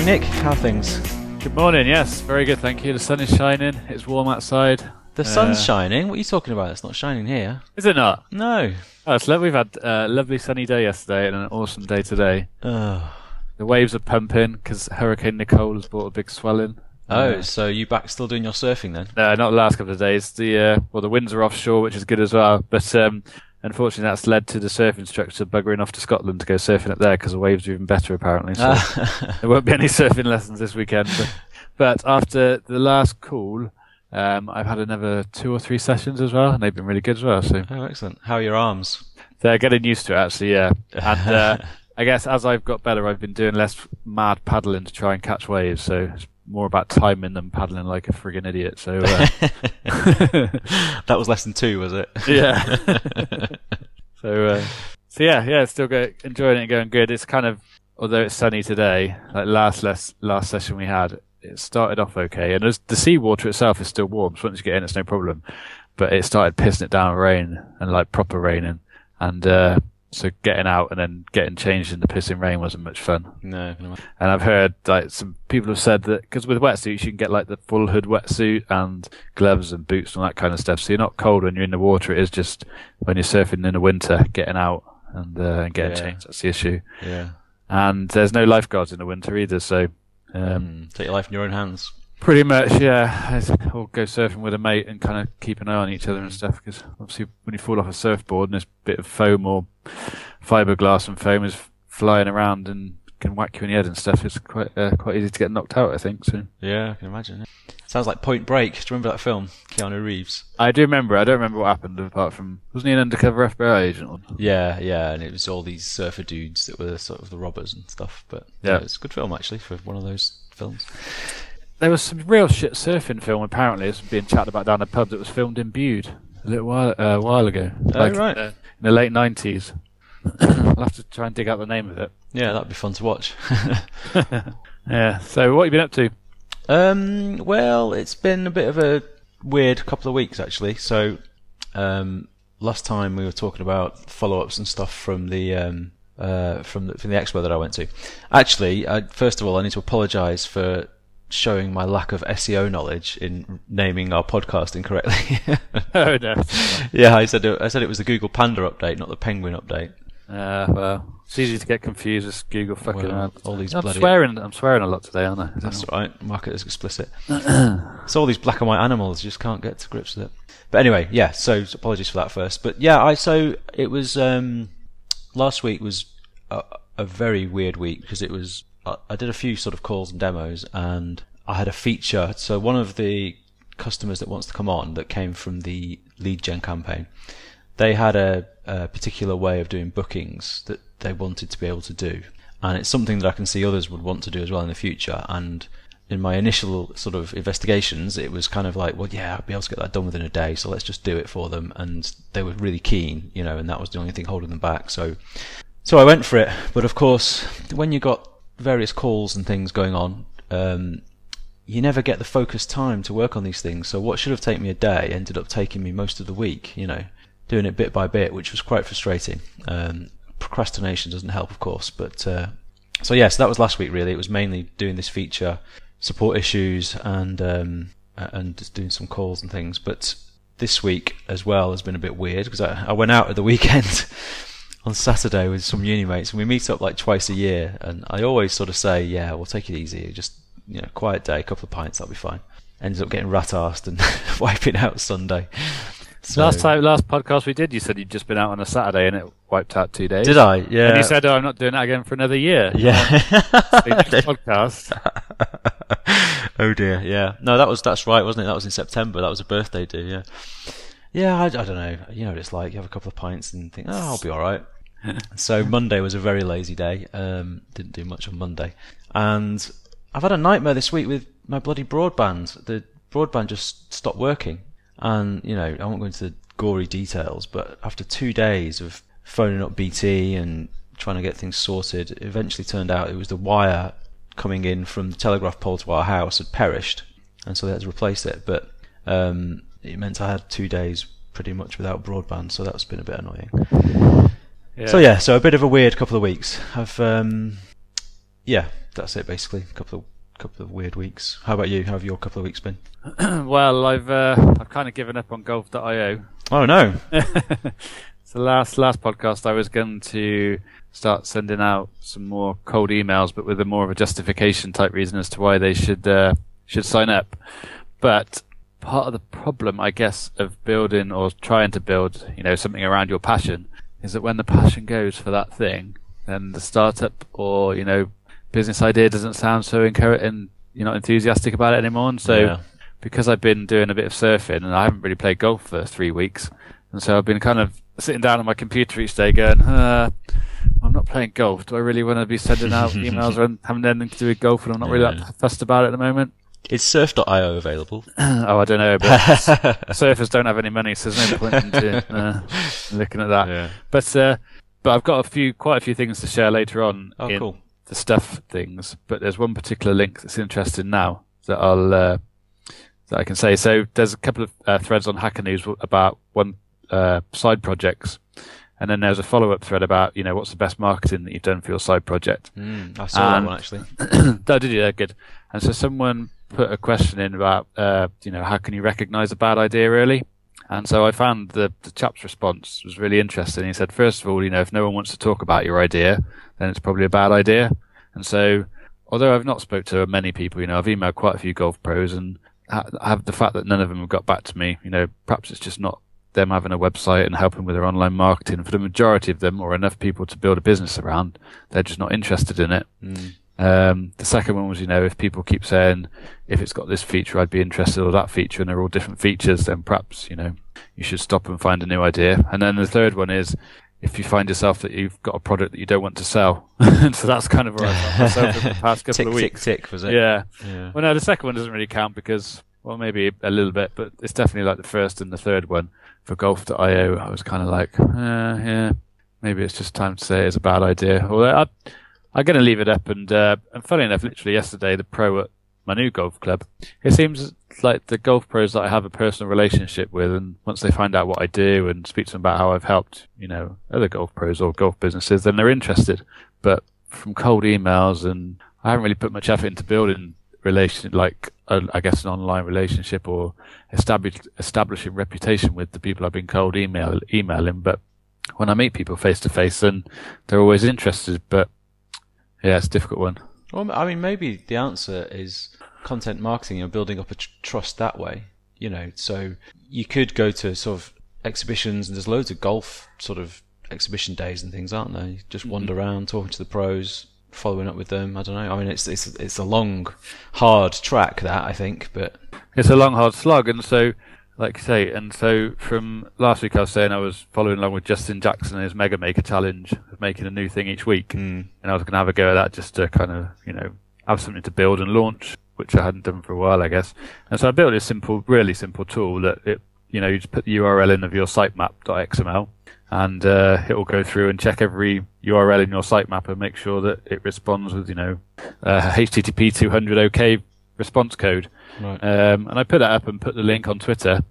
Morning, Nick. How are things? Good morning. Yes, very good. Thank you. The sun is shining. It's warm outside. The sun's Uh, shining. What are you talking about? It's not shining here. Is it not? No. Oh, it's. We've had a lovely sunny day yesterday and an awesome day today. Oh. The waves are pumping because Hurricane Nicole has brought a big swelling. Oh, Uh, so you back still doing your surfing then? no, not the last couple of days. The uh, well, the winds are offshore, which is good as well. But um, unfortunately, that's led to the surf instructor buggering off to Scotland to go surfing up there because the waves are even better apparently. So there won't be any surfing lessons this weekend. But, but after the last call, um, I've had another two or three sessions as well, and they've been really good as well. So oh, excellent. How are your arms? they're getting used to it, actually. Yeah, and uh, I guess as I've got better, I've been doing less mad paddling to try and catch waves. So it's more about timing than paddling like a friggin' idiot. So uh, that was lesson two, was it? yeah. so uh, so yeah, yeah, still go, enjoying it and going good. It's kind of although it's sunny today, like last last last session we had, it started off okay, and the seawater itself is still warm. So once you get in, it's no problem. But it started pissing it down with rain and like proper raining, and uh, so getting out and then getting changed in the pissing rain wasn't much fun. no. I can imagine. And I've heard like some people have said that because with wetsuits you can get like the full hood wetsuit and gloves and boots and all that kind of stuff. So you're not cold when you're in the water. It is just when you're surfing in the winter, getting out and, uh, getting Yeah. changed. That's the issue. Yeah. And there's no lifeguards in the winter either. So um, Mm, take your life in your own hands. Pretty much, yeah. I'll go surfing with a mate and kind of keep an eye on each other and stuff. Because obviously when you fall off a surfboard and there's a bit of foam or fiberglass and foam is flying around and can whack you in the head and stuff, it's quite uh, quite easy to get knocked out. I think so. Yeah, I can imagine. Sounds like Point Break. Do you remember that film? Keanu Reeves. I do remember. I don't remember what happened apart from wasn't he an undercover FBI agent? Or? Yeah, yeah, and it was all these surfer dudes that were sort of the robbers and stuff. But Yeah. it's a good film actually for one of those films. There was some real shit surfing film apparently. It's being chatted about down the pub that was filmed in Bude a little while uh, a while ago. Oh, right. uh, in the late nineties. I'll have to try and dig out the name of it. Yeah, that'd be fun to watch. Yeah. So what have you been up to? Um, well, it's been a bit of a weird couple of weeks actually. So, um, last time we were talking about follow-ups and stuff from the um, uh, from the from the expo that I went to. Actually, I, first of all, I need to apologise for showing my lack of SEO knowledge in naming our podcast incorrectly. oh no. yeah, I said it, I said it was the Google Panda update, not the Penguin update. Uh, well, it's easy to get confused with Google fucking Well, all these I'm bloody- swearing. I'm swearing a lot today, aren't I? That's right. Mark it as explicit. so all these black and white animals you just can't get to grips with it. But anyway, yeah. So apologies for that first. But yeah, I so it was um, last week was a, a very weird week because it was I, did a few sort of calls and demos and I had a feature. So one of the customers that wants to come on that came from the lead gen campaign, they had a, a particular way of doing bookings that they wanted to be able to do, and it's something that I can see others would want to do as well in the future. And in my initial sort of investigations, it was kind of like, well, yeah, I'll be able to get that done within a day, so let's just do it for them. And they were really keen, you know, and that was the only thing holding them back. So, so I went for it. But of course, when you got various calls and things going on, um, you never get the focused time to work on these things. So what should have taken me a day ended up taking me most of the week, you know, doing it bit by bit, which was quite frustrating. Um, procrastination doesn't help, of course, but uh, so yes, that was last week. Really, it was mainly doing this feature, support issues, and um, and just doing some calls and things. But this week as well has been a bit weird because I, I went out at the weekend on Saturday with some uni mates, and we meet up like twice a year. And I always sort of say, "Yeah, we'll take it easy, just you know, quiet day, a couple of pints, that'll be fine." Ended up getting rat-arsed and wiping out Sunday. So- Last time, last podcast we did, you said you'd just been out on a Saturday and it wiped out two days. Did I? Yeah. And you said, "Oh, I'm not doing that again for another year." Yeah. Podcast. oh dear. Yeah. No, that was that's right, wasn't it? That was in September. That was a birthday do. Yeah. Yeah. I, I don't know. You know what it's like. You have a couple of pints and think, oh, I'll be all right. so Monday was a very lazy day. Um, didn't do much on Monday, and I've had a nightmare this week with my bloody broadband. The broadband just stopped working, and you know I won't go into the gory details, but after two days of phoning up BT and trying to get things sorted, it eventually turned out it was the wire coming in from the telegraph pole to our house had perished, and so they had to replace it. But um, it meant I had two days pretty much without broadband, so that's been a bit annoying. Yeah. So yeah, so a bit of a weird couple of weeks. I've um, yeah, that's it basically. A couple of couple of weird weeks. How about you? How have your couple of weeks been? well, I've uh, I've kind of given up on golf.io. Oh no! so last last podcast, I was going to start sending out some more cold emails, but with a more of a justification type reason as to why they should uh, should sign up. But part of the problem, I guess, of building or trying to build, you know, something around your passion is that when the passion goes for that thing, then the startup or you know business idea doesn't sound so encouraging and you're not enthusiastic about it anymore. And so Yeah. because I've been doing a bit of surfing and I haven't really played golf for three weeks, and so I've been kind of sitting down on my computer each day going, uh, I'm not playing golf. Do I really want to be sending out emails or having anything to do with golf? And I'm not really that fussed about it at the moment. Is Surf.io available? oh, I don't know, but surfers don't have any money, so there's no point in uh, looking at that. Yeah. But uh, but I've got a few, quite a few things to share later on Oh, in cool. the stuff things. But there's one particular link that's interesting now that I'll uh, that I can say. So there's a couple of uh, threads on Hacker News about one uh, side projects, and then there's a follow-up thread about you know what's the best marketing that you've done for your side project. Mm, I saw And- that one actually. oh, did you? Yeah, good. And so someone put a question in about, uh, you know, how can you recognise a bad idea early? And so I found the, the chap's response was really interesting. He said, first of all, you know, if no one wants to talk about your idea, then it's probably a bad idea. And so, although I've not spoke to many people, you know, I've emailed quite a few golf pros and ha- have the fact that none of them have got back to me, you know, perhaps it's just not them having a website and helping with their online marketing. For the majority of them, or enough people to build a business around, they're just not interested in it. Mm. Um, the second one was, you know, if people keep saying, if it's got this feature, I'd be interested, or that feature, and they're all different features, then perhaps, you know, you should stop and find a new idea. And then the third one is, if you find yourself that you've got a product that you don't want to sell. and so that's kind of where I found myself in the past couple Tick, of tick, weeks. tick, was it? Yeah. Yeah. Well, no, the second one doesn't really count because, well, maybe a little bit, but it's definitely like the first and the third one. For golf.io, I was kind of like, uh, yeah, maybe it's just time to say it's a bad idea. Although I, I'm going to leave it up. And, uh, and funny enough, literally yesterday, the pro at my new golf club, it seems like the golf pros that I have a personal relationship with, and once they find out what I do and speak to them about how I've helped, you know, other golf pros or golf businesses, then they're interested. But from cold emails, and I haven't really put much effort into building relation, like I guess an online relationship or establish, establishing reputation with the people I've been cold email emailing. But when I meet people face to face, then they're always interested. But yeah, it's a difficult one. Well, I mean, maybe the answer is content marketing and building up a tr- trust that way. You know, so you could go to sort of exhibitions, and there's loads of golf sort of exhibition days and things, aren't there? You just mm-hmm. wander around, talking to the pros, following up with them. I don't know. I mean, it's it's it's a long, hard track that I think, but It's a long, hard slog, and so, like you say, and so from last week, I was saying I was following along with Justin Jackson and his Mega Maker challenge of making a new thing each week, and I was going to have a go at that just to kind of, you know, have something to build and launch, which I hadn't done for a while, I guess. And so I built this simple, really simple tool that it, you know, you just put the URL in of your sitemap.xml, and uh, it will go through and check every URL in your sitemap and make sure that it responds with, you know, uh, HTTP 200 OK response code. right. Um, and I put that up and put the link on Twitter.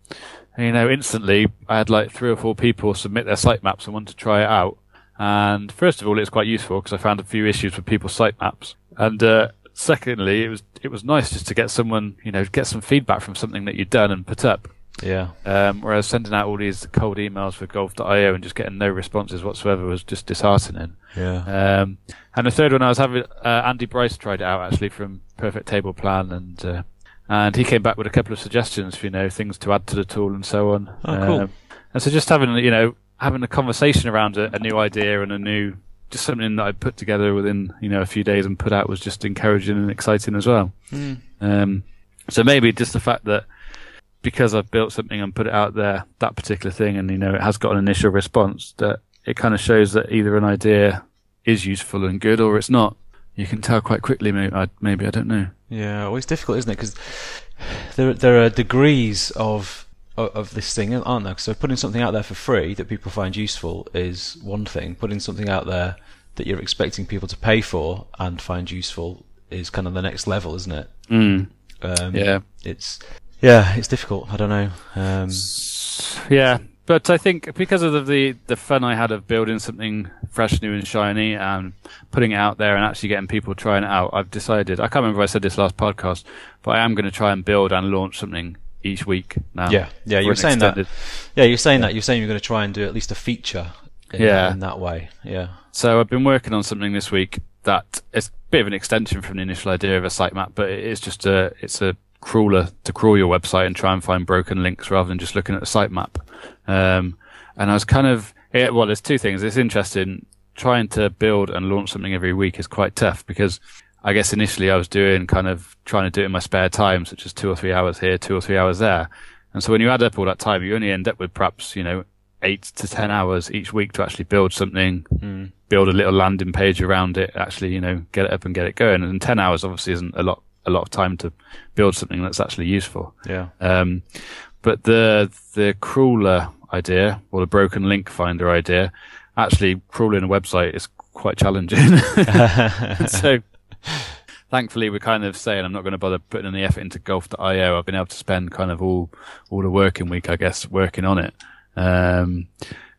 And, you know, instantly I had like three or four people submit their sitemaps and want to try it out. And first of all, it's quite useful because I found a few issues with people's sitemaps. And uh, secondly, it was it was nice just to get someone, you know, get some feedback from something that you'd done and put up. yeah, Um, whereas sending out all these cold emails for golf.io and just getting no responses whatsoever was just disheartening. yeah. Um, and the third one, I was having uh, Andy Brice tried it out actually from Perfect Table Plan, and uh, and he came back with a couple of suggestions for you know things to add to the tool and so on. Oh, cool. Um, and so just having you know having a conversation around a, a new idea and a new just something that I put together within you know a few days and put out was just encouraging and exciting as well. Hmm. Um, so maybe just the fact that because I've built something and put it out there, that particular thing, and you know it has got an initial response, that it kind of shows that either an idea is useful and good or it's not. You can tell quite quickly. Maybe I, maybe I don't know. Yeah, well, it's difficult, isn't it? Because there there are degrees of of this thing, aren't there? So putting something out there for free that people find useful is one thing. Putting something out there that you're expecting people to pay for and find useful is kind of the next level, isn't it? Mm. Um, Yeah. it's yeah, it's difficult. I don't know. Um, Yeah, but I think because of the the fun I had of building something fresh, new, and shiny, and putting it out there and actually getting people trying it out, I've decided. I can't remember if I said this last podcast, but I am going to try and build and launch something each week now. Yeah, yeah. You were an saying extended- that. Yeah, you're saying that. You're saying you're going to try and do at least a feature. In, Yeah. in that way. Yeah. So I've been working on something this week that is a bit of an extension from the initial idea of a sitemap, but it is just a it's a crawler to crawl your website and try and find broken links rather than just looking at a sitemap. Um, and I was kind of yeah, well, there's two things. It's interesting trying to build and launch something every week is quite tough because I guess initially I was doing kind of trying to do it in my spare time, such as two or three hours here, two or three hours there. And so when you add up all that time, you only end up with perhaps, you know, eight to ten hours each week to actually build something, Mm. build a little landing page around it, actually, you know, get it up and get it going. And ten hours obviously isn't a lot, a lot of time to build something that's actually useful. Yeah. Um, but the the crawler idea or the broken link finder idea, actually crawling a website is quite challenging. so thankfully we're kind of saying I'm not going to bother putting any effort into golf.io. I've been able to spend kind of all all the working week, I guess, working on it. Um,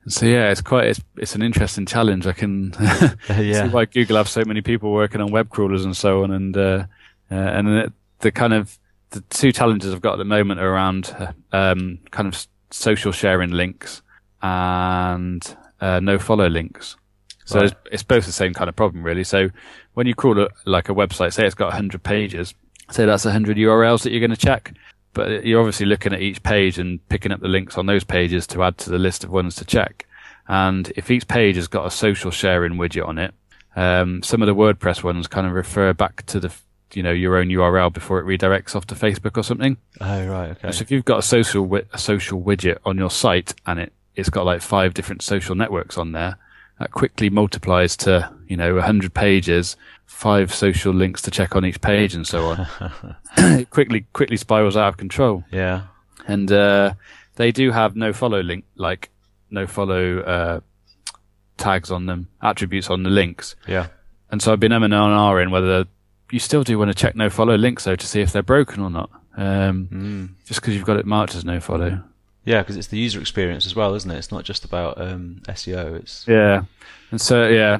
so yeah, it's quite it's it's an interesting challenge. I can Yeah. see why Google have so many people working on web crawlers and so on, and uh, uh, and the, the kind of the two challenges I've got at the moment are around um, kind of social sharing links and uh, no follow links. So Right. it's, it's both the same kind of problem, really. So when you crawl a, like a website, say it's got 100 pages, say that's 100 URLs that you're going to check, but you're obviously looking at each page and picking up the links on those pages to add to the list of ones to check. And if each page has got a social sharing widget on it, um, some of the WordPress ones kind of refer back to the, you know, your own URL before it redirects off to Facebook or something. Oh right. Okay. So if you've got a social wi- a social widget on your site and it it's got like five different social networks on there, that quickly multiplies to you know a hundred pages, five social links to check on each page, and so on. it quickly quickly spirals out of control. Yeah. And uh, they do have no follow link like no follow uh, tags on them, attributes on the links. Yeah. And so I've been umming and ahhing whether you still do want to check no follow links though to see if they're broken or not. Um, Mm. just because you've got it marked as no follow. Yeah, because it's the user experience as well, isn't it? It's not just about um, SEO. It's Yeah. And so yeah,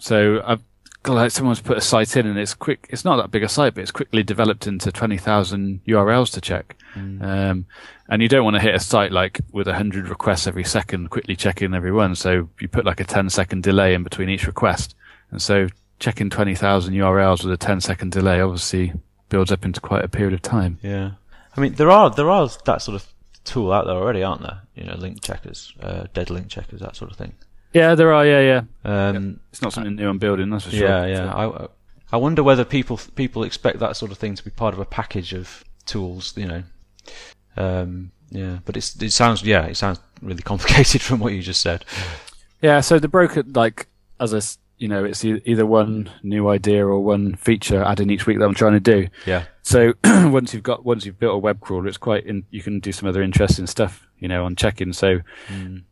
so I've like someone's put a site in and it's quick. It's not that big a site, but it's quickly developed into twenty thousand URLs to check. Um, and you don't want to hit a site like with a hundred requests every second, quickly checking every one. So you put like a 10 second delay in between each request. And so checking 20,000 URLs with a 10 second delay obviously builds up into quite a period of time. yeah. I mean, there are there are that sort of tool out there already, aren't there? You know, link checkers, uh, dead link checkers, that sort of thing. Yeah, there are. Yeah, yeah. Um, It's not something new I'm building, that's for sure. Yeah, yeah. I, I wonder whether people people expect that sort of thing to be part of a package of tools. You know, um, yeah. But it's it sounds yeah it sounds really complicated from what you just said. Yeah, so the broker, like, as I, you know, it's either one new idea or one feature adding each week that I'm trying to do. Yeah, So once you've got, once you've built a web crawler, it's quite, in, you can do some other interesting stuff, you know, on checking. So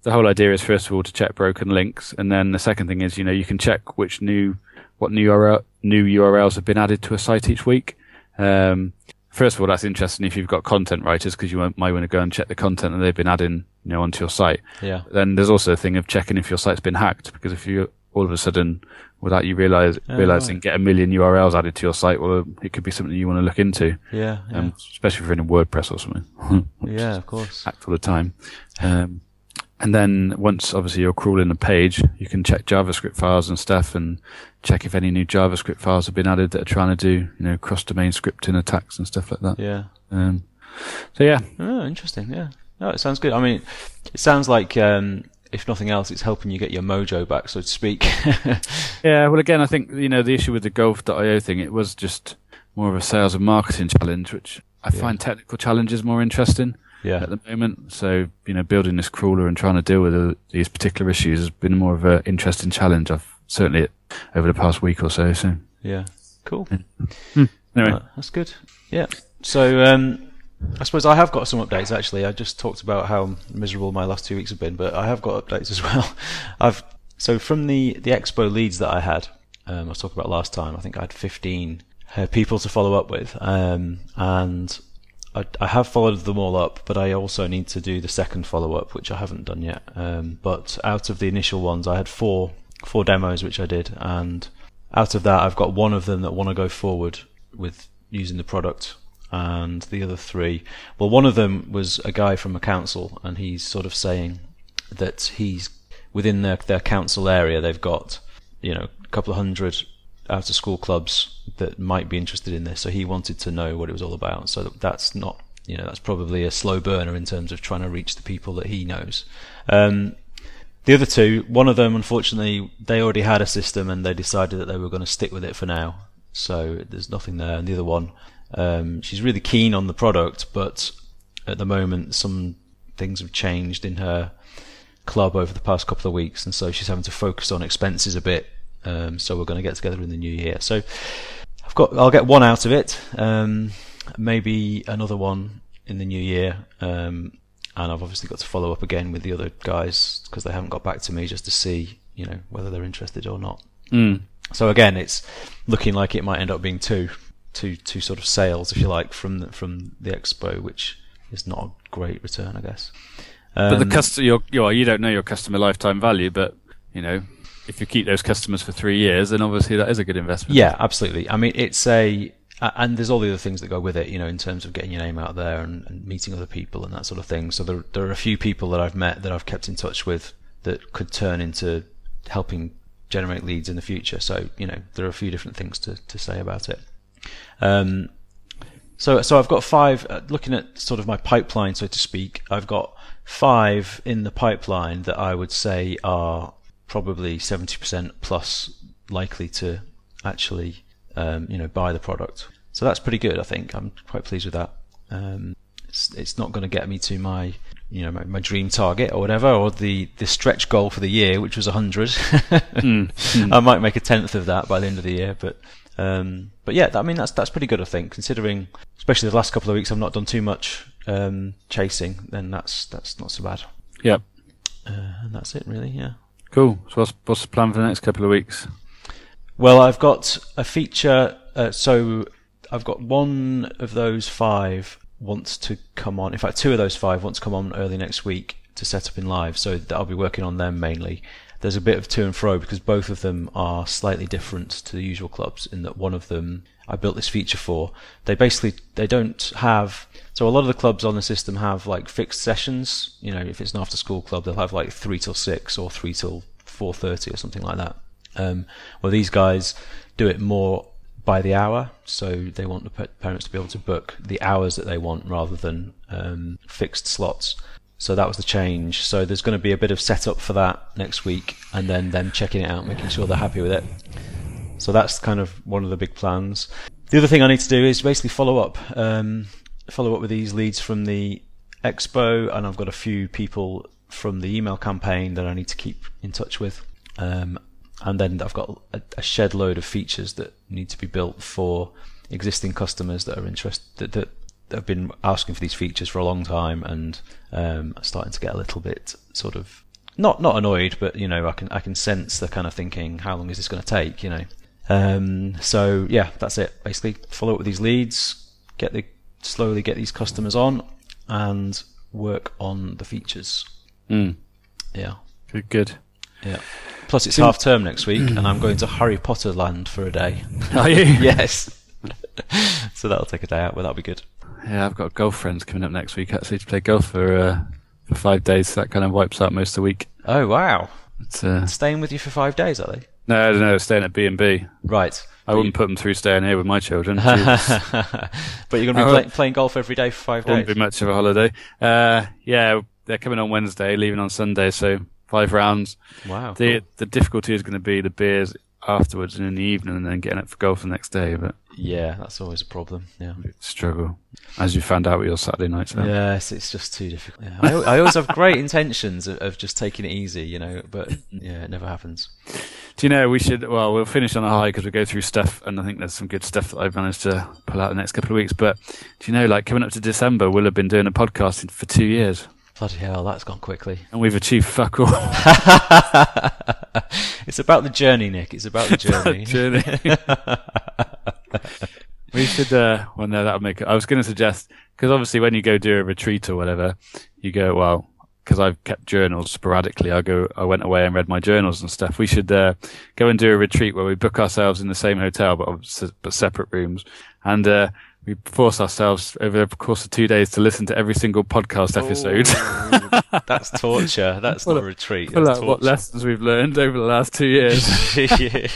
the whole idea is first of all to check broken links. And then the second thing is, you know, you can check which new, what new URL, new URLs have been added to a site each week. Um, first of all, that's interesting if you've got content writers because you might want to go and check the content that they've been adding, you know, onto your site yeah, then there's also a thing of checking if your site's been hacked because if you all of a sudden without you realize Oh, realizing right. get a million URLs added to your site well it could be something you want to look into yeah, yeah. um, especially if you're in WordPress or something yeah, of course. Act all the time um, and then once obviously you're crawling a page you can check JavaScript files and stuff and check if any new JavaScript files have been added that are trying to do you know cross domain scripting attacks and stuff like that Yeah. um, so yeah Oh, interesting. Yeah. No, it sounds good. I mean, it sounds like um, if nothing else, it's helping you get your mojo back, so to speak. Yeah, well, again, I think you know the issue with the golf.io thing. It was just more of a sales and marketing challenge, which I Yeah. find technical challenges more interesting yeah. at the moment. So you know, building this crawler and trying to deal with uh, these particular issues has been more of an interesting challenge. I've certainly over the past week or so. So Yeah. Cool. anyway, Right, that's good. Yeah. So um, I suppose I have got some updates. Actually, I just talked about how miserable my last two weeks have been, but I have got updates as well. I've so from the the expo leads that I had, um, I was talking about last time. I think I had 15 uh, people to follow up with, um, and I, I have followed them all up, but I also need to do the second follow up, which I haven't done yet. Um, but out of the initial ones, I had four four demos which I did, and out of that, I've got one of them that want to go forward with using the product, and the other three. Well, one of them was a guy from a council, and he's sort of saying that he's within their their council area. They've got you know a couple of hundred out of school clubs that might be interested in this. So he wanted to know what it was all about. So that's not, you know, that's probably a slow burner in terms of trying to reach the people that he knows. Um, the other two, one of them, unfortunately, they already had a system and they decided that they were going to stick with it for now. So there's nothing there. And the other one, um, she's really keen on the product, but at the moment, some things have changed in her club over the past couple of weeks, and so she's having to focus on expenses a bit um, so we're going to get together in the new year. So I've got, I'll get one out of it. Um, maybe another one in the new year. Um, and I've obviously got to follow up again with the other guys because they haven't got back to me just to see, you know, whether they're interested or not. Mm. So again, it's looking like it might end up being two, two, two sort of sales, if you like, from the, from the expo, which is not a great return, I guess. Um, but the customer, your, your, you don't know your customer lifetime value, but you know, if you keep those customers for three years, then obviously that is a good investment. Yeah, absolutely. I mean, it's a and there's all the other things that go with it, you know, in terms of getting your name out there and, and, meeting other people and that sort of thing. So there, there are a few people that I've met that I've kept in touch with that could turn into helping generate leads in the future. So you know, there are a few different things to, to say about it. Um, so so I've got five. Uh, looking at sort of my pipeline, so to speak, I've got five in the pipeline that I would say are probably 70% plus likely to actually um, you know buy the product. So that's pretty good. I think I'm quite pleased with that. Um, it's, it's not going to get me to my you know my, my, dream target or whatever, or the, the stretch goal for the year, which was 100. mm. Mm. I might make a tenth of that by the end of the year, but um, but yeah, I mean that's that's pretty good. I think considering, especially the last couple of weeks, I've not done too much um, chasing. Then that's that's not so bad. Yep. Uh, and that's it, really. Yeah. Cool. So what's, what's the plan for the next couple of weeks? Well, I've got a feature. Uh, so I've got one of those five wants to come on. In fact, two of those five want to come on early next week to set up in live. So I'll be working on them mainly. There's a bit of to and fro because both of them are slightly different to the usual clubs in that one of them I built this feature for. They basically they don't have so a lot of the clubs on the system have like fixed sessions. You know, if it's an after school club, they'll have like three till six or three till four thirty or something like that. Um, well, these guys do it more by the hour, so they want the parents to be able to book the hours that they want rather than um, fixed slots. So that was the change. So there's going to be a bit of setup for that next week, and then them checking it out, making sure they're happy with it. So that's kind of one of the big plans. The other thing I need to do is basically follow up. Um, follow up with these leads from the expo, and I've got a few people from the email campaign that I need to keep in touch with. Um, and then I've got a, a, shed load of features that need to be built for existing customers that are interested that, that, have been asking for these features for a long time and um, starting to get a little bit sort of not not annoyed, but you know I can I can sense the kind of thinking how long is this going to take, you know. Um, so yeah, that's it. Basically, follow up with these leads, get the slowly get these customers on and work on the features. Mm. Yeah. Good, good. Yeah. Plus, it's half term next week, and I'm going to Harry Potter land for a day. Are you? yes. so that'll take a day out, but that'll be good. Yeah, I've got golf friends coming up next week actually to play golf for uh, for five days. So that kind of wipes out most of the week. Oh wow! It's, uh, staying with you for five days, are they? No, I don't know. Staying at B and B. Right. I wouldn't put them through staying here with my children. but you're going to be play, playing golf every day for five days. Wouldn't be much of a holiday. Uh, yeah, they're coming on Wednesday, leaving on Sunday, so five rounds. Wow. The cool. the difficulty is going to be the beers afterwards and in the evening, and then getting up for golf the next day. But yeah, that's always a problem. Yeah, struggle as you found out with your Saturday nights. Yes, it's just too difficult. Yeah. I, I always have great intentions of, of just taking it easy, you know, but yeah, it never happens. Do you know we should? Well, we'll finish on a high because we go through stuff, and I think there's some good stuff that I've managed to pull out the next couple of weeks. But do you know, like coming up to December, we'll have been doing a podcast for two years. Bloody hell, that's gone quickly. And we've achieved fuck all. it's about the journey, Nick. It's about the journey. journey. We should. Uh, well, no, that'll make it. I was going to suggest because obviously when you go do a retreat or whatever, you go well because I've kept journals sporadically. I go, I went away and read my journals and stuff. We should uh, go and do a retreat where we book ourselves in the same hotel, but but separate rooms, and uh, we force ourselves over the course of two days to listen to every single podcast episode. Oh, that's torture. That's not a retreat. That's what lessons we've learned over the last two years. yeah.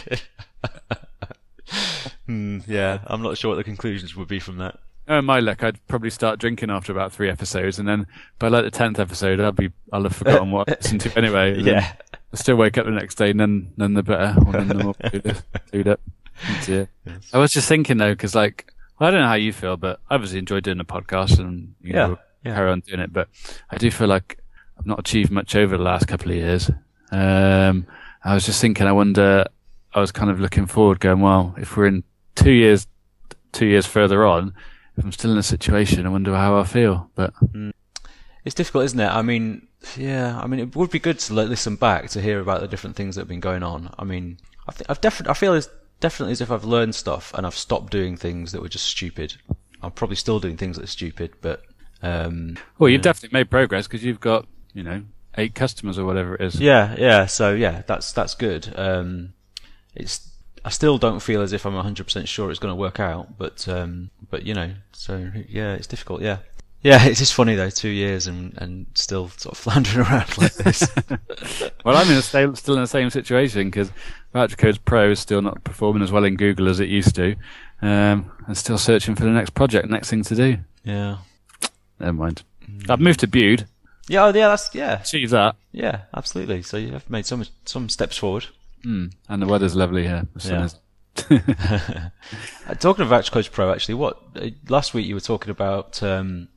Hmm, yeah, I'm not sure what the conclusions would be from that. Oh, my luck, I'd probably start drinking after about three episodes, and then by like the tenth episode, I'll be I'll have forgotten what I listened to anyway. yeah, I still wake up the next day, and then then the better, or then the more do that. Yes. I was just thinking though, because like well, I don't know how you feel, but I obviously enjoy doing the podcast and you yeah, know, yeah. carry on doing it. But I do feel like I've not achieved much over the last couple of years. Um, I was just thinking, I wonder, I was kind of looking forward, going, well, if we're in two years, two years further on, if I'm still in a situation, I wonder how I feel. But mm. it's difficult, isn't it? I mean, yeah, I mean, it would be good to listen back to hear about the different things that have been going on. I mean, I think I've definitely, I feel as definitely as if I've learned stuff and I've stopped doing things that were just stupid. I'm probably still doing things that are stupid, but um, well, you've yeah. definitely made progress because you've got you know eight customers or whatever it is. Yeah, yeah. So yeah, that's that's good. Um, it's I still don't feel as if I'm 100% sure it's going to work out, but um, but you know, so yeah, it's difficult. Yeah, yeah, it's just funny though, two years and, and still sort of floundering around like this. well, I'm in a still in the same situation because Codes Pro is still not performing as well in Google as it used to, um, and still searching for the next project, next thing to do. Yeah. Never mind. Mm. I've moved to Bude. Yeah, oh, yeah, that's yeah. Achieve that. Yeah, absolutely. So you have made some some steps forward. Mm. And the weather's lovely here. yeah. Talking of Codes Pro, actually, what uh, last week you were talking about um,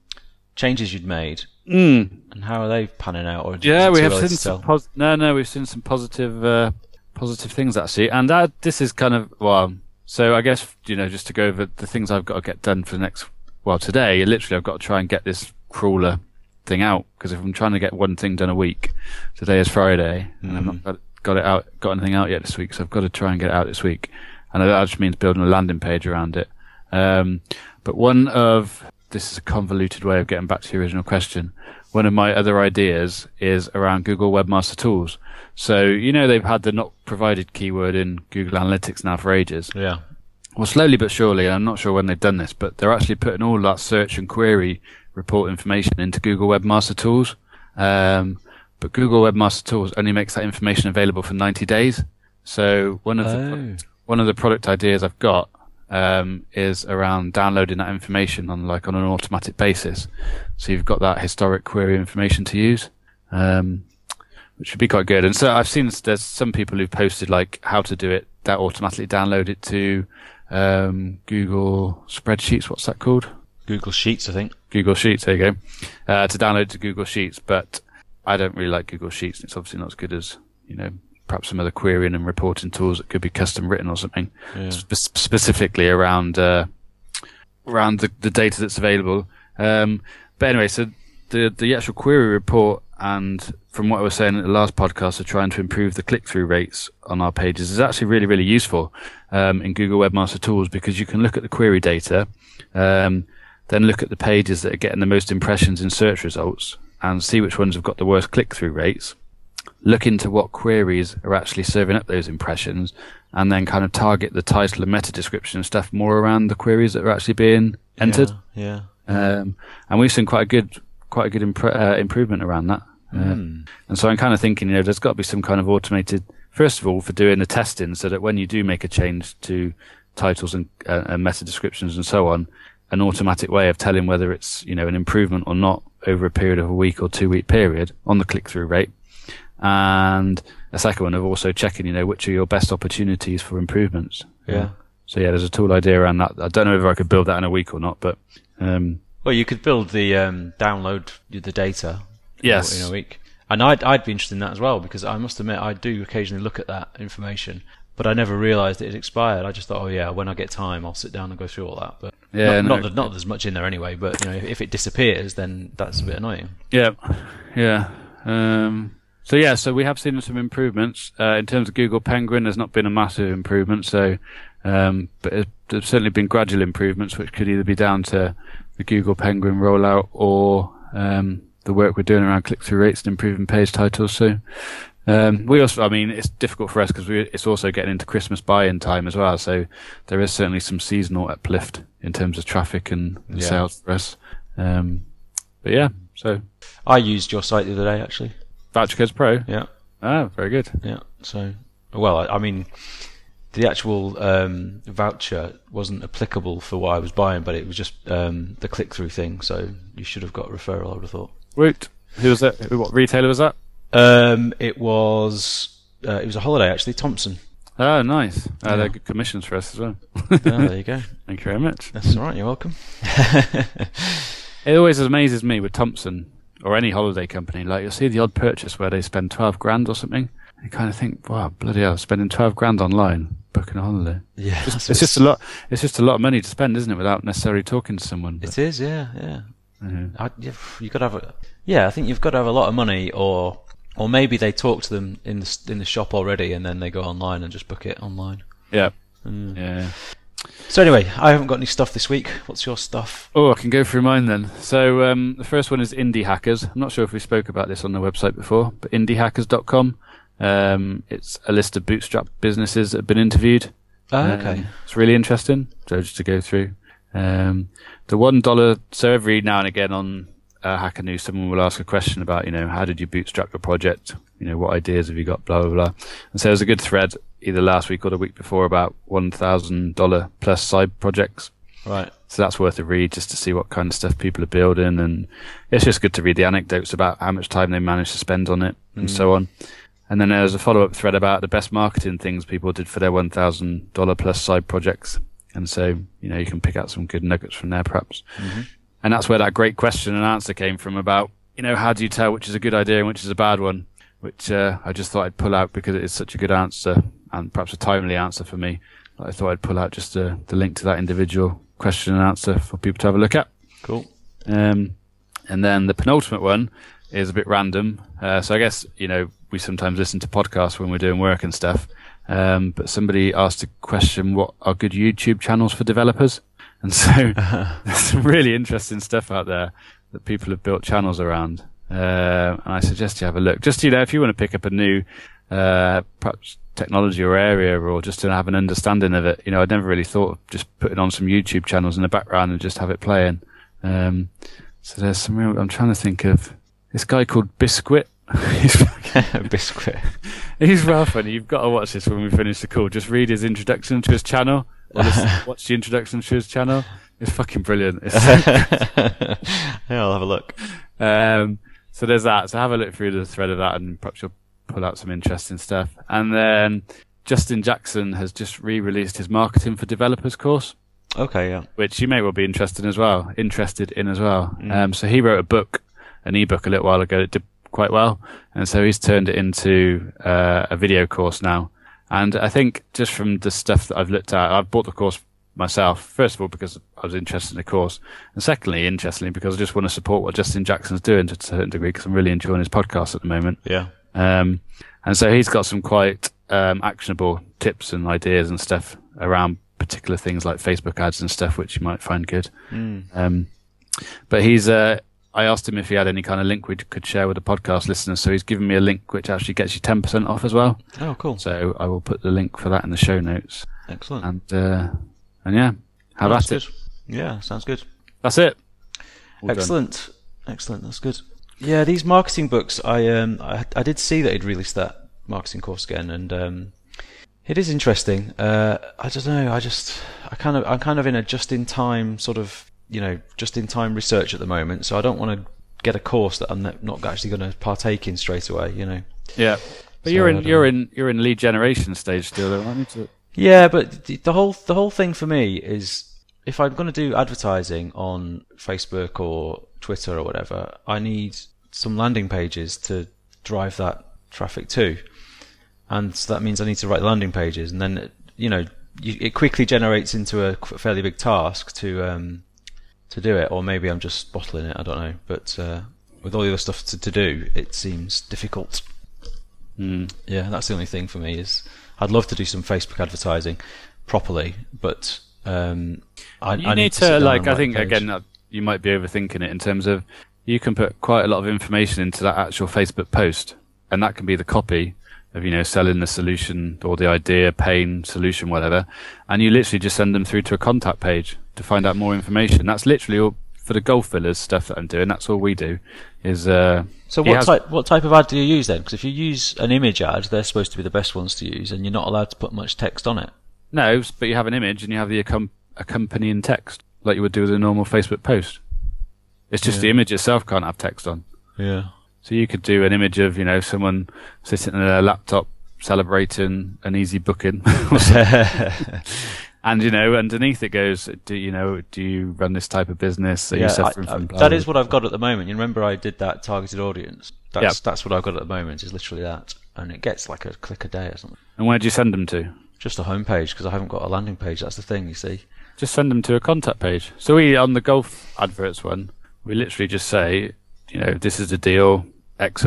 changes you'd made, mm. and how are they panning out? Or yeah, we have seen some pos- no, no, we've seen some positive, uh, positive things actually, and that this is kind of well. So I guess you know, just to go over the things I've got to get done for the next. Well, today, literally, I've got to try and get this crawler thing out because if I'm trying to get one thing done a week, today is Friday, mm. and I've not got, it out, got anything out yet this week, so I've got to try and get it out this week, and that just means building a landing page around it. Um, but one of this is a convoluted way of getting back to your original question. One of my other ideas is around Google Webmaster Tools. So, you know, they've had the not provided keyword in Google Analytics now for ages. Yeah. Well, slowly but surely, I'm not sure when they've done this, but they're actually putting all that search and query report information into Google Webmaster Tools. Um, but Google Webmaster Tools only makes that information available for 90 days. So one of oh. the one of the product ideas I've got um, is around downloading that information on like on an automatic basis. So you've got that historic query information to use, um, which would be quite good. And so I've seen there's some people who've posted like how to do it that automatically download it to um, Google spreadsheets. What's that called? Google Sheets, I think. Google Sheets. There you go. Uh, to download to Google Sheets, but I don't really like Google Sheets. It's obviously not as good as you know perhaps some other querying and reporting tools that could be custom written or something yeah. Spe- specifically around uh, around the, the data that's available. Um, but anyway, so the the actual query report and from what I was saying in the last podcast of trying to improve the click through rates on our pages is actually really really useful um, in Google Webmaster Tools because you can look at the query data, um, then look at the pages that are getting the most impressions in search results and see which ones have got the worst click through rates look into what queries are actually serving up those impressions and then kind of target the title and meta description stuff more around the queries that are actually being entered. Yeah. yeah. Um, and we've seen quite a good, quite a good uh, improvement around that. Mm. and so I'm kind of thinking, you know, there's got to be some kind of automated, first of all, for doing the testing so that when you do make a change to titles and, uh, and meta descriptions and so on, an automatic way of telling whether it's, you know, an improvement or not over a period of a week or two week period on the click through rate and a second one of also checking, you know, which are your best opportunities for improvements. Yeah. So yeah, there's a tool idea around that. I don't know if I could build that in a week or not, but um, well, you could build the um, download the data. Yes. In a week, and I'd I'd be interested in that as well because I must admit I do occasionally look at that information, but I never realised it had expired. I just thought, oh yeah, when I get time, I'll sit down and go through all that. But yeah, not, no. not, that, not there's much in there anyway. But you know, if, if it disappears, then that's a bit annoying. Yeah, yeah. Um, so yeah, so we have seen some improvements uh, in terms of Google Penguin. There's not been a massive improvement, so Um, but there's certainly been gradual improvements, which could either be down to the Google Penguin rollout or um, the work we're doing around click-through rates and improving page titles. So um, we also, I mean, it's difficult for us because it's also getting into Christmas buy-in time as well. So there is certainly some seasonal uplift in terms of traffic and, and yeah. sales for us. Um, but yeah, so I used your site the other day actually. Voucher Codes Pro. Yeah. Ah, very good. Yeah. So, well, I, I mean, the actual um, voucher wasn't applicable for what I was buying, but it was just um, the click-through thing. So you should have got a referral. I would have thought. Root. Who was that? What retailer was that? Um, it was uh, it was a holiday actually. Thomson. Oh, nice. Uh, yeah. They're good commissions for us as well. oh, there you go. Thank you very much. That's all right. You're welcome. it always amazes me with Thomson or any holiday company. Like you'll see the odd purchase where they spend twelve grand or something. You kind of think, wow, bloody hell, spending twelve grand online booking a holiday. Yeah, it's just, it's just a lot. It's just a lot of money to spend, isn't it? Without necessarily talking to someone. But. It is, yeah, yeah. Mm-hmm. I, you've, you've got to have a, yeah. I think you've got to have a lot of money, or or maybe they talk to them in the in the shop already, and then they go online and just book it online. Yeah, mm. yeah. So anyway, I haven't got any stuff this week. What's your stuff? Oh, I can go through mine then. So um, the first one is Indie Hackers. I'm not sure if we spoke about this on the website before, but indiehackers.com. Um, it's a list of bootstrap businesses that have been interviewed. Oh, okay. Um, it's really interesting. So just to go through. Um, the one dollar. So every now and again on uh, Hacker News, someone will ask a question about, you know, how did you bootstrap your project? You know, what ideas have you got? Blah blah blah. And so there's a good thread either last week or the week before about one thousand dollar plus side projects. Right. So that's worth a read just to see what kind of stuff people are building, and it's just good to read the anecdotes about how much time they managed to spend on it and mm. so on. And then there's a follow up thread about the best marketing things people did for their one thousand dollar plus side projects. And so, you know, you can pick out some good nuggets from there perhaps. Mm-hmm. And that's where that great question and answer came from about, you know, how do you tell which is a good idea and which is a bad one? Which uh, I just thought I'd pull out because it is such a good answer and perhaps a timely answer for me. I thought I'd pull out just uh, the link to that individual question and answer for people to have a look at. Cool. Um, and then the penultimate one is a bit random. Uh, so I guess, you know, we sometimes listen to podcasts when we're doing work and stuff. Um, but somebody asked a question, what are good YouTube channels for developers? And so there's some really interesting stuff out there that people have built channels around. Uh, and I suggest you have a look. Just, you know, if you want to pick up a new, uh, perhaps technology or area or just to have an understanding of it, you know, I'd never really thought of just putting on some YouTube channels in the background and just have it playing. Um, so there's some real, I'm trying to think of this guy called Biscuit. Biscuit. He's well funny. You've got to watch this when we finish the call. Just read his introduction to his channel watch the introduction to his channel. It's fucking brilliant. It's yeah, I'll have a look. Um, so there's that. So have a look through the thread of that, and perhaps you'll pull out some interesting stuff. And then Justin Jackson has just re-released his marketing for developers course. Okay, yeah. Which you may well be interested in as well. Interested in as well. Mm. Um, so he wrote a book, an ebook a little while ago. It did quite well, and so he's turned it into uh, a video course now. And I think just from the stuff that I've looked at, I've bought the course myself, first of all, because I was interested in the course. And secondly, interestingly, because I just want to support what Justin Jackson's doing to a certain degree, because I'm really enjoying his podcast at the moment. Yeah. Um, and so he's got some quite, um, actionable tips and ideas and stuff around particular things like Facebook ads and stuff, which you might find good. Mm. Um, but he's, uh, I asked him if he had any kind of link we could share with the podcast listeners. So he's given me a link which actually gets you 10% off as well. Oh, cool. So I will put the link for that in the show notes. Excellent. And, uh, and yeah, have at it. Yeah, sounds good. That's it. All Excellent. Done. Excellent. That's good. Yeah, these marketing books, I, um, I, I did see that he'd released that marketing course again and, um, it is interesting. Uh, I don't know. I just, I kind of, I'm kind of in a just-in-time sort of you know just in time research at the moment, so I don't want to get a course that I'm not actually going to partake in straight away. You know. Yeah, but so you're in you're know. in you're in lead generation stage still, though, aren't you? Yeah, but the whole the whole thing for me is if I'm going to do advertising on Facebook or Twitter or whatever, I need some landing pages to drive that traffic to, and so that means I need to write landing pages, and then you know you, it quickly generates into a fairly big task to um, to do it, or maybe I'm just bottling it. I don't know. But uh, with all the other stuff to, to do, it seems difficult. Mm. Yeah, that's the only thing for me. Is I'd love to do some Facebook advertising, properly, but um, I, you I need, sit to and like. I think page. again, you might be overthinking it in terms of you can put quite a lot of information into that actual Facebook post, and that can be the copy of you know selling the solution or the idea, pain, solution, whatever, and you literally just send them through to a contact page to find out more information. That's literally all for the golf villas stuff that I'm doing. That's all we do. Is uh, So what has- type what type of ad do you use then? Because if you use an image ad, they're supposed to be the best ones to use, and you're not allowed to put much text on it. No, but you have an image and you have the accom- accompanying text, like you would do with a normal Facebook post. It's just Yeah. the image itself can't have text on. Yeah. So you could do an image of, you know, someone sitting at a laptop celebrating an easy booking. and, you know, underneath it goes, do you know, do you run this type of business? Are you Yeah, suffering I- I- from that is what I've got at the moment. You remember I did that targeted audience. That's Yep. that's what I've got at the moment. Is literally that, and it gets like a click a day or something. And where do you send them to? Just a homepage because I haven't got a landing page. That's the thing, you see. Just send them to a contact page. So we, on the golf adverts one, we literally just say, you know, this is the deal, X,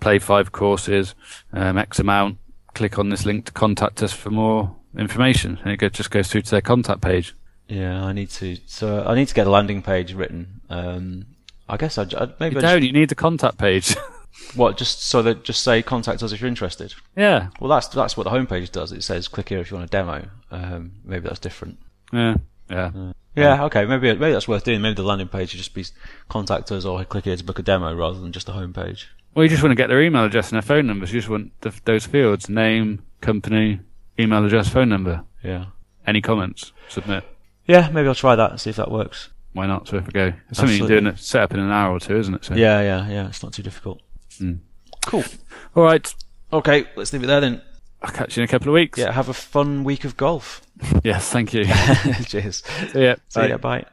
play five courses, um, X amount, click on this link to contact us for more information. And it just goes through to their contact page. Yeah, I need to. So I need to get a landing page written. Um, I guess I maybe You don't, you need the contact page. just, what just so that just say contact us if you're interested. yeah. Well, that's that's what the homepage does. It says click here if you want a demo. Um, maybe that's different. Yeah. Yeah. Yeah, okay, maybe maybe that's worth doing. Maybe the landing page should just be contact us or click here to book a demo rather than just a homepage. Well, you just want to get their email address and their phone numbers. You just want the, those fields: name, company, email address, phone number. Yeah. Any comments? Submit. Yeah, maybe I'll try that and see if that works. Why not? So if we go, it's something you can do in a, set up in an hour or two, isn't it? So. Yeah, yeah, yeah. It's not too difficult. Mm. Cool. All right. Okay, let's leave it there then. I'll catch you in a couple of weeks. Yeah, have a fun week of golf. Yes. Thank you. Cheers. See ya. See ya. Bye.